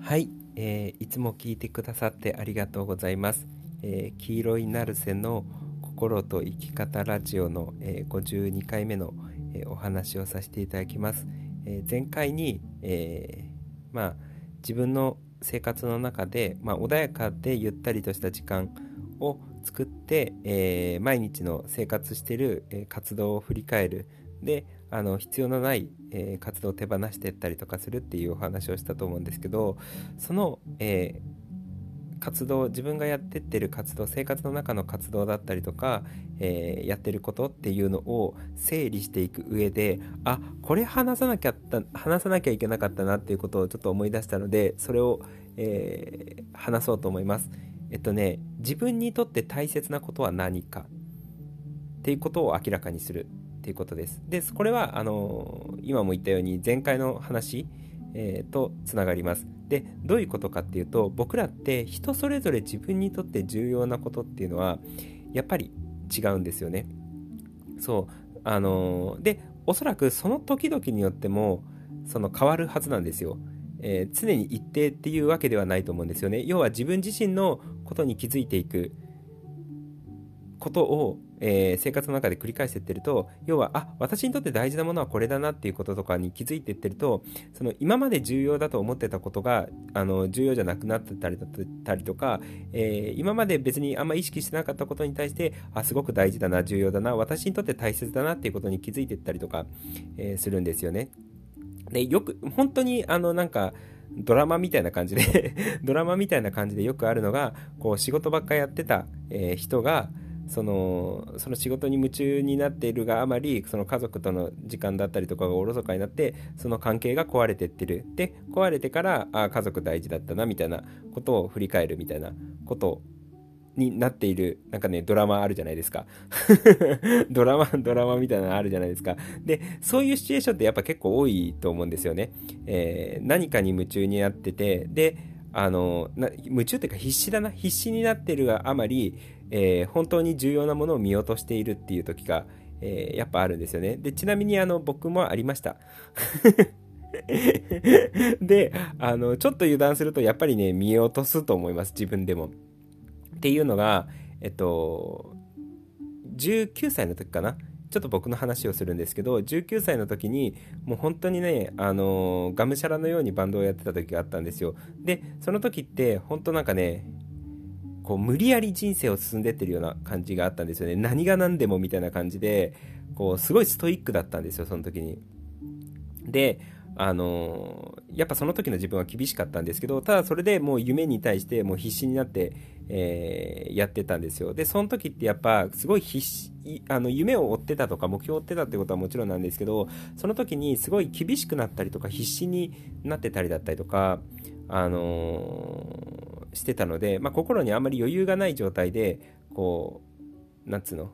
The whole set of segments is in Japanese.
はい、えー、いつも聞いてくださってありがとうございます。えー、黄色いナルセの心と生き方ラジオの、えー、52回目の、えー、お話をさせていただきます。え前回に、えまあ、自分の生活の中で、まあ、穏やかでゆったりとした時間を作って、え毎日の生活してる、え活動を振り返るであの必要のない、えー、活動を手放していったりとかするっていうお話をしたと思うんですけどその、えー、活動自分がやってってる活動生活の中の活動だったりとか、えー、やってることっていうのを整理していく上であこれ話さなきゃった話さなきゃいけなかったなっていうことをちょっと思い出したのでそれを、え話そうと思います。えっとね自分にとって大切なことは何かっていうことを明らかにするっていうことです。で、これは、あの今も言ったように前回の話、えー、とつながります。で、どういうことかっていうと、僕らって人それぞれ自分にとって重要なことっていうのは、やっぱり違うんですよね。そう。あので、おそらくその時々によっても、その変わるはずなんですよ。えー、常に一定っていうわけではないと思うんですよね。要は自分自身のことに気づいていくことをえー、生活の中で繰り返していってると要はあ私にとって大事なものはこれだなっていうこととかに気づいていってるとその今まで重要だと思ってたことがあの重要じゃなくなってたりだったりとか、えー、今まで別にあんま意識してなかったことに対してあすごく大事だな重要だな私にとって大切だなっていうことに気づいていったりとか、えー、するんですよね。でよく本当にあのなんかドラマみたいな感じで ドラマみたいな感じでよくあるのがこう仕事ばっかやってた、えー、人がそのその仕事に夢中になっているがあまりその家族との時間だったりとかがおろそかになってその関係が壊れてってる。で壊れてからあ家族大事だったなみたいなことを振り返るみたいなことになっている。なんかねドラマあるじゃないですか。ドラマドラマみたいなのあるじゃないですか。でそういうシチュエーションってやっぱ結構多いと思うんですよね、えー、何かに夢中になっててであの夢中っていうか必死だな必死になってるがあまりえー、本当に重要なものを見落としているっていう時が、えー、やっぱあるんですよね。で、ちなみにあの僕もありました。で、あの、ちょっと油断するとやっぱりね、見落とすと思います、自分でも。っていうのが、えっと、19歳の時かな。ちょっと僕の話をするんですけど、19歳の時に、もう本当にね、あのがむしゃらのようにバンドをやってた時があったんですよ。で、その時って、本当なんかね、こう無理やり人生を進んでってるような感じがあったんですよね何が何でもみたいな感じでこうすごいストイックだったんですよその時にであのやっぱその時の自分は厳しかったんですけどただそれでもう夢に対してもう必死になって、えー、やってたんですよ。でその時ってやっぱすごい必死あの夢を追ってたとか目標を追ってたってことはもちろんなんですけどその時にすごい厳しくなったりとか必死になってたりだったりとかあのー、してたので、まあ、心にあんまり余裕がない状態でこうなんつうの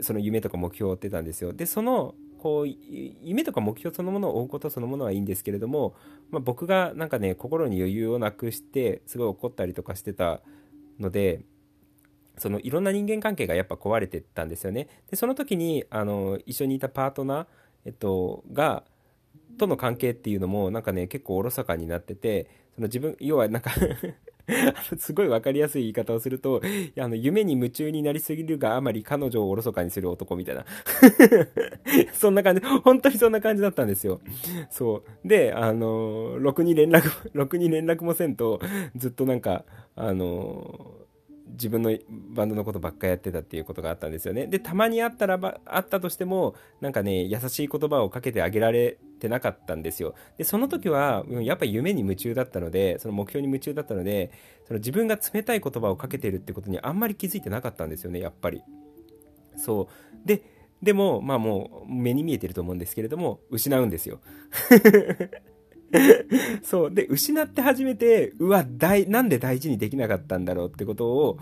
その夢とか目標を追ってたんですよ。でそのこう夢とか目標そのものを追うことそのものはいいんですけれども、まあ、僕がなんかね心に余裕をなくしてすごい怒ったりとかしてたのでそのいろんな人間関係がやっぱ壊れてたんですよね。でその時にあの一緒にいたパートナー、えっと、がとの関係っていうのもなんかね結構おろそかになっててその自分要はなんかすごい分かりやすい言い方をするとあの夢に夢中になりすぎるがあまり彼女をおろそかにする男みたいな。そんな感じ。本当にそんな感じだったんですよ。そう。であのろくに連絡ろくに連絡もせんとずっとなんかあの自分のバンドのことばっかやってたっていうことがあったんですよね。で、たまに会ったらば、会ったとしても、なんかね、優しい言葉をかけてあげられてなかったんですよ。で、その時は、やっぱ夢に夢中だったので、その目標に夢中だったので、その自分が冷たい言葉をかけてるってことにあんまり気づいてなかったんですよね、やっぱり。そう。で、でも、まあもう目に見えてると思うんですけれども、失うんですよ。そう。で、失って初めて、うわ、大、なんで大事にできなかったんだろうってことを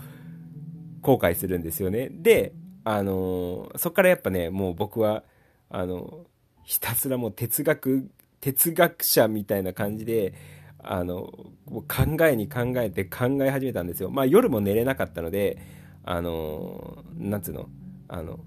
後悔するんですよね。で、あのー、そっからやっぱね、もう僕は、あのひたすらもう哲学、哲学者みたいな感じで、あの、考えに考えて考え始めたんですよ。まあ夜も寝れなかったので、あのなんつうの、あの、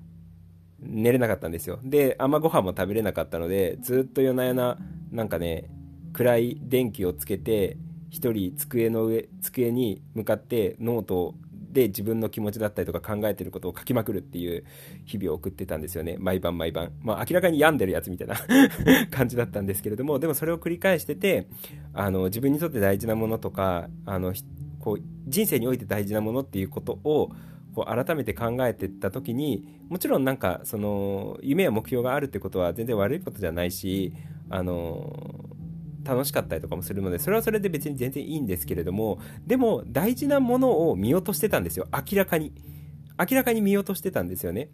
寝れなかったんですよ。で、あんまご飯も食べれなかったので、ずっと夜な夜な、なんかね、暗い電気をつけて一人机の上机に向かってノートで自分の気持ちだったりとか考えてることを書きまくるっていう日々を送ってたんですよね。毎晩毎晩。まあ明らかに病んでるやつみたいな 感じだったんですけれども。でもそれを繰り返しててあの自分にとって大事なものとかあのこう人生において大事なものっていうことをこう改めて考えてった時にもちろんなんかその夢や目標があるってことは全然悪いことじゃないしあの楽しかったりとかもするのでそれはそれで別に全然いいんですけれどもでも大事なものを見落としてたんですよ。明らかに。明らかに見落としてたんですよね。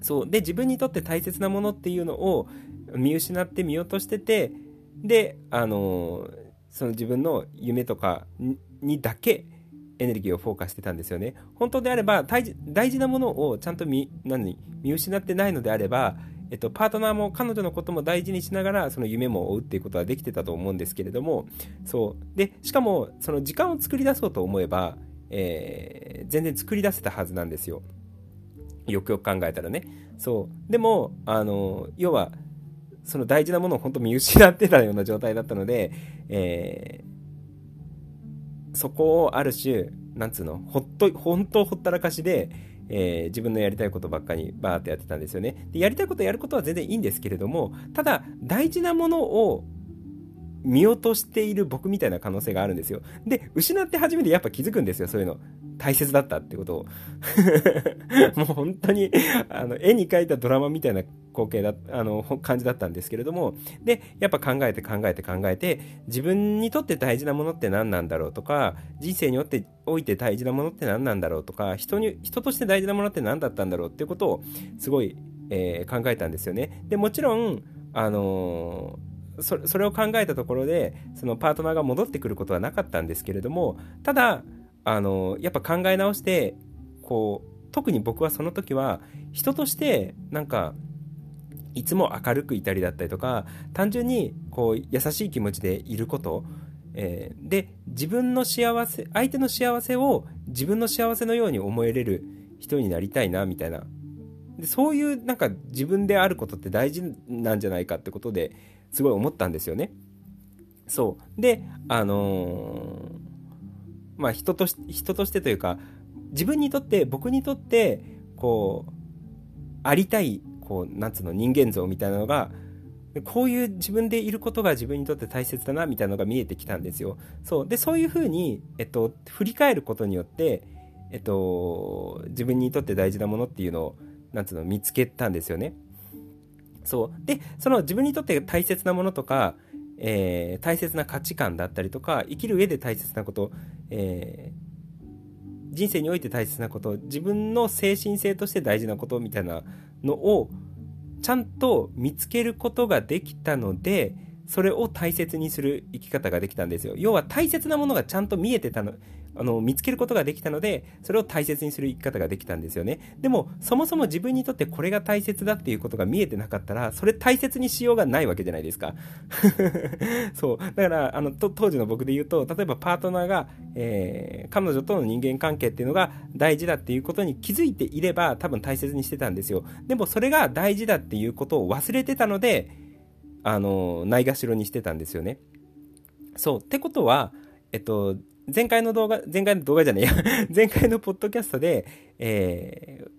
そう。で自分にとって大切なものっていうのを見失って見落としててであのその自分の夢とかにだけエネルギーをフォーカスしてたんですよね。本当であれば大事なものをちゃんと見何見失ってないのであればえっと、パートナーも彼女のことも大事にしながらその夢も追うっていうことはできてたと思うんですけれどもそう。でしかもその時間を作り出そうと思えば、えー、全然作り出せたはずなんですよ。よくよく考えたらね。そう。でもあの要はその大事なものを本当見失ってたような状態だったので、えー、そこをある種なんつうのほっと本当ほったらかしでえー、自分のやりたいことばっかりバーってやってたんですよね。でやりたいことやることは全然いいんですけれどもただ大事なものを見落としている僕みたいな可能性があるんですよ。で失って初めてやっぱ気づくんですよそういうの。大切だったってことを。もう本当にあの絵に描いたドラマみたいな光景だあの感じだったんですけれども。でやっぱ考えて考えて考えて自分にとって大事なものって何なんだろうとか人生におっておいて大事なものって何なんだろうとか人に人として大事なものって何だったんだろうっていうことをすごい、えー、考えたんですよね。でもちろんあのー、そそれを考えたところでそのパートナーが戻ってくることはなかったんですけれどもただあのやっぱ考え直してこう特に僕はその時は人としてなんかいつも明るくいたりだったりとか単純にこう優しい気持ちでいること、えー、で自分の幸せ相手の幸せを自分の幸せのように思えれる人になりたいなみたいなでそういうなんか自分であることって大事なんじゃないかってことですごい思ったんですよね。そうであのまあ、人とし人としてというか自分にとって僕にとってこうありたいこうなんつうの人間像みたいなのがこういう自分でいることが自分にとって大切だなみたいなのが見えてきたんですよ。そうでそういうふうに、えっと、振り返ることによって、えっと、自分にとって大事なものっていうのをなんつうの見つけたんですよね。そうでその自分にとって大切なものとかえー、大切な価値観だったりとか生きる上で大切なこと、えー、人生において大切なこと自分の精神性として大事なことみたいなのをちゃんと見つけることができたのでそれを大切にする生き方ができたんですよ。要は大切なものがちゃんと見えてたの。あの見つけることができたのでそれを大切にする生き方ができたんですよね。でもそもそも自分にとってこれが大切だっていうことが見えてなかったらそれ大切にしようがないわけじゃないですか。そう。だからあの当時の僕で言うと例えばパートナーが、えー、彼女との人間関係っていうのが大事だっていうことに気づいていれば多分大切にしてたんですよ。でもそれが大事だっていうことを忘れてたのであのないがしろにしてたんですよね。そう。ってことはえっと前回の動画、前回の動画じゃねえや 前回のポッドキャストで、えー、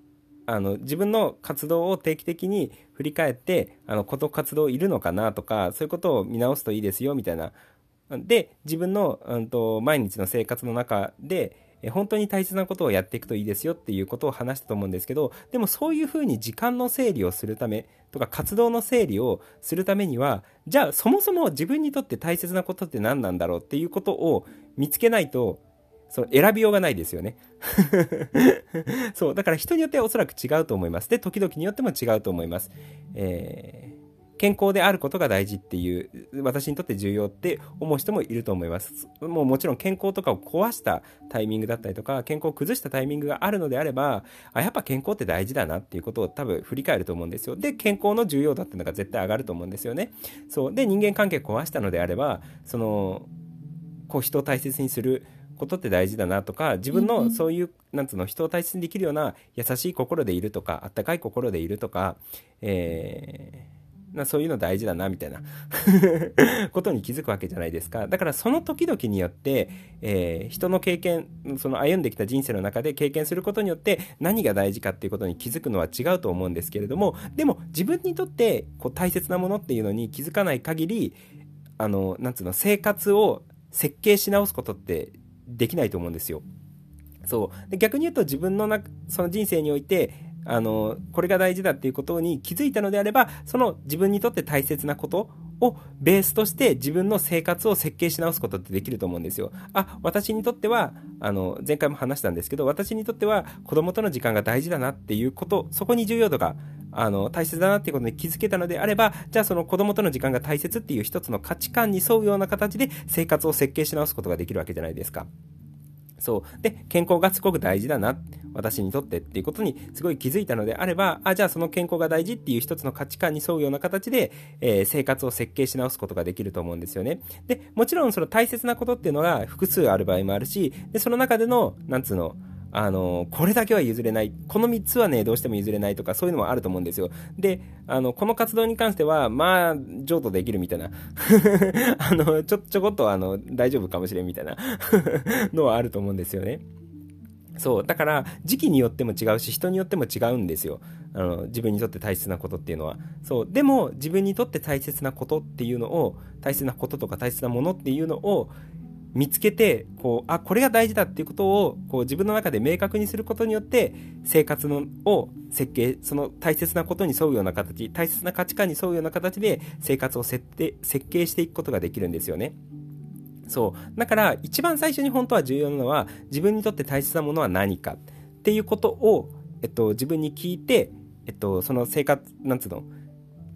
あの、自分の活動を定期的に振り返って、あの、こと活動いるのかなとか、そういうことを見直すといいですよ、みたいな。で、自分の、うんと、毎日の生活の中で、本当に大切なことをやっていくといいですよっていうことを話したと思うんですけど、でもそういうふうに時間の整理をするためとか活動の整理をするためには、じゃあそもそも自分にとって大切なことって何なんだろうっていうことを見つけないと、その選びようがないですよね。そう、だから人によってはおそらく違うと思います。で、時々によっても違うと思います。えー健康であることが大事っていう私にとって重要って思う人もいると思います。もうもちろん健康とかを壊したタイミングだったりとか健康を崩したタイミングがあるのであればあやっぱ健康って大事だなっていうことを多分振り返ると思うんですよ。で健康の重要度っていうのが絶対上がると思うんですよね。そう。で人間関係壊したのであればそのこう人を大切にすることって大事だなとか自分のそういう、なんつうの人を大切にできるような優しい心でいるとかあったかい心でいるとか、えーなそういうの大事だなみたいな。ことに気づくわけじゃないですか。だからその時々によって、えー、人の経験その歩んできた人生の中で経験することによって何が大事かっていうことに気づくのは違うと思うんですけれどもでも自分にとってこう大切なものっていうのに気づかない限りあのなんつうの生活を設計し直すことってできないと思うんですよ。そう。で逆に言うと自分のなその人生においてあのこれが大事だっていうことに気づいたのであればその自分にとって大切なことをベースとして自分の生活を設計し直すことってできると思うんですよ。あ、私にとっては、あの、前回も話したんですけど、私にとっては子供との時間が大事だなっていうこと、そこに重要度が、あの、大切だなっていうことに気づけたのであれば、じゃあその子供との時間が大切っていう一つの価値観に沿うような形で生活を設計し直すことができるわけじゃないですか。そう。で、健康がすごく大事だな、私にとってっていうことにすごい気づいたのであれば、あ、じゃあその健康が大事っていう一つの価値観に沿うような形で、えー、生活を設計し直すことができると思うんですよね。で、もちろんその大切なことっていうのが複数ある場合もあるし、で、その中での、なんつうの、あの、これだけは譲れない。この3つはね、どうしても譲れないとか、そういうのもあると思うんですよ。で、あの、この活動に関しては、まあ、譲渡できるみたいな。あの、ちょ、ちょこっと、あの、大丈夫かもしれんみたいな のはあると思うんですよね。そう。だから、時期によっても違うし、人によっても違うんですよ。あの、自分にとって大切なことっていうのは。そう。でも、自分にとって大切なことっていうのを、大切なこととか大切なものっていうのを、見つけてこうあこれが大事だっていうことをこう自分の中で明確にすることによって生活のを設計その大切なことに沿うような形大切な価値観に沿うような形で生活を設定設計していくことができるんですよね。そうだから一番最初に本当は重要なのは自分にとって大切なものは何かっていうことを、えっと、自分に聞いて、えっと、その生活なんつうの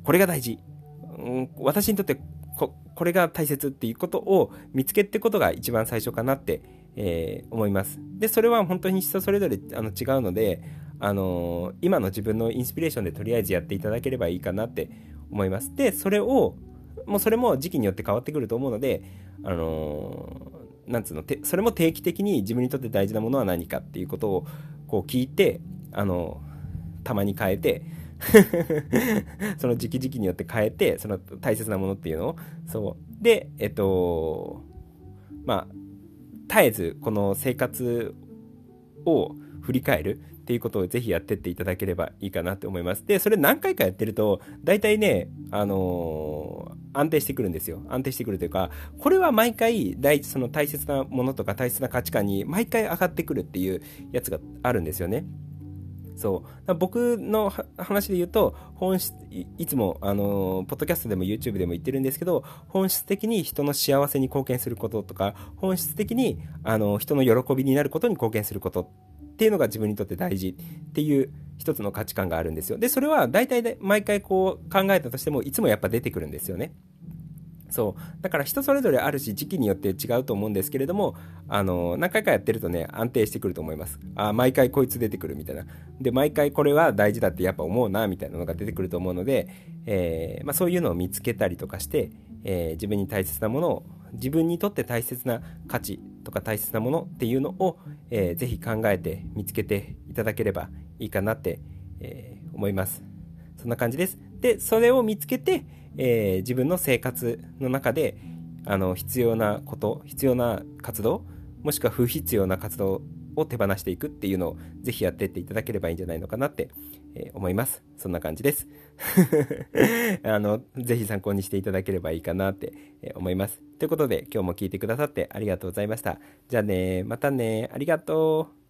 これが大事、うん、私にとってここれが大切っていうことを見つけってことが一番最初かなって、えー、思います。で、それは本当に人それぞれあの違うので、あのー、今の自分のインスピレーションでとりあえずやっていただければいいかなって思います。で、それを、もうそれも時期によって変わってくると思うので、あのー、なんつうの、それも定期的に自分にとって大事なものは何かっていうことをこう聞いて、あのたまに変えて、その時期時期によって変えて、その大切なものっていうのを、そう。で、えっと、まあ、絶えずこの生活を振り返るっていうことをぜひやってっていただければいいかなって思います。で、それ何回かやってると、大体ね、あのー、安定してくるんですよ。安定してくるというか、これは毎回大、その大切なものとか大切な価値観に毎回上がってくるっていうやつがあるんですよね。そう。僕の話で言うと本質いつもあのポッドキャストでも YouTube でも言ってるんですけど本質的に人の幸せに貢献することとか本質的にあの人の喜びになることに貢献することっていうのが自分にとって大事っていう一つの価値観があるんですよ。でそれは大体で毎回こう考えたとしてもいつもやっぱ出てくるんですよね。そう。だから人それぞれあるし、時期によって違うと思うんですけれども、あの、何回かやってるとね、安定してくると思います。あ、毎回こいつ出てくるみたいな。で、毎回これは大事だってやっぱ思うな、みたいなのが出てくると思うので、えー、まあ、そういうのを見つけたりとかして、えー、自分に大切なものを、自分にとって大切な価値とか大切なものっていうのを、えー、ぜひ考えて見つけていただければいいかなって、えー、思います。そんな感じです。で、それを見つけて、えー、自分の生活の中であの必要なこと必要な活動もしくは不必要な活動を手放していくっていうのをぜひやっていっていただければいいんじゃないのかなって、えー、思います。そんな感じです。あの、ぜひ参考にしていただければいいかなって、えー、思います。ということで今日も聞いてくださってありがとうございました。じゃあね、またね、ありがとう。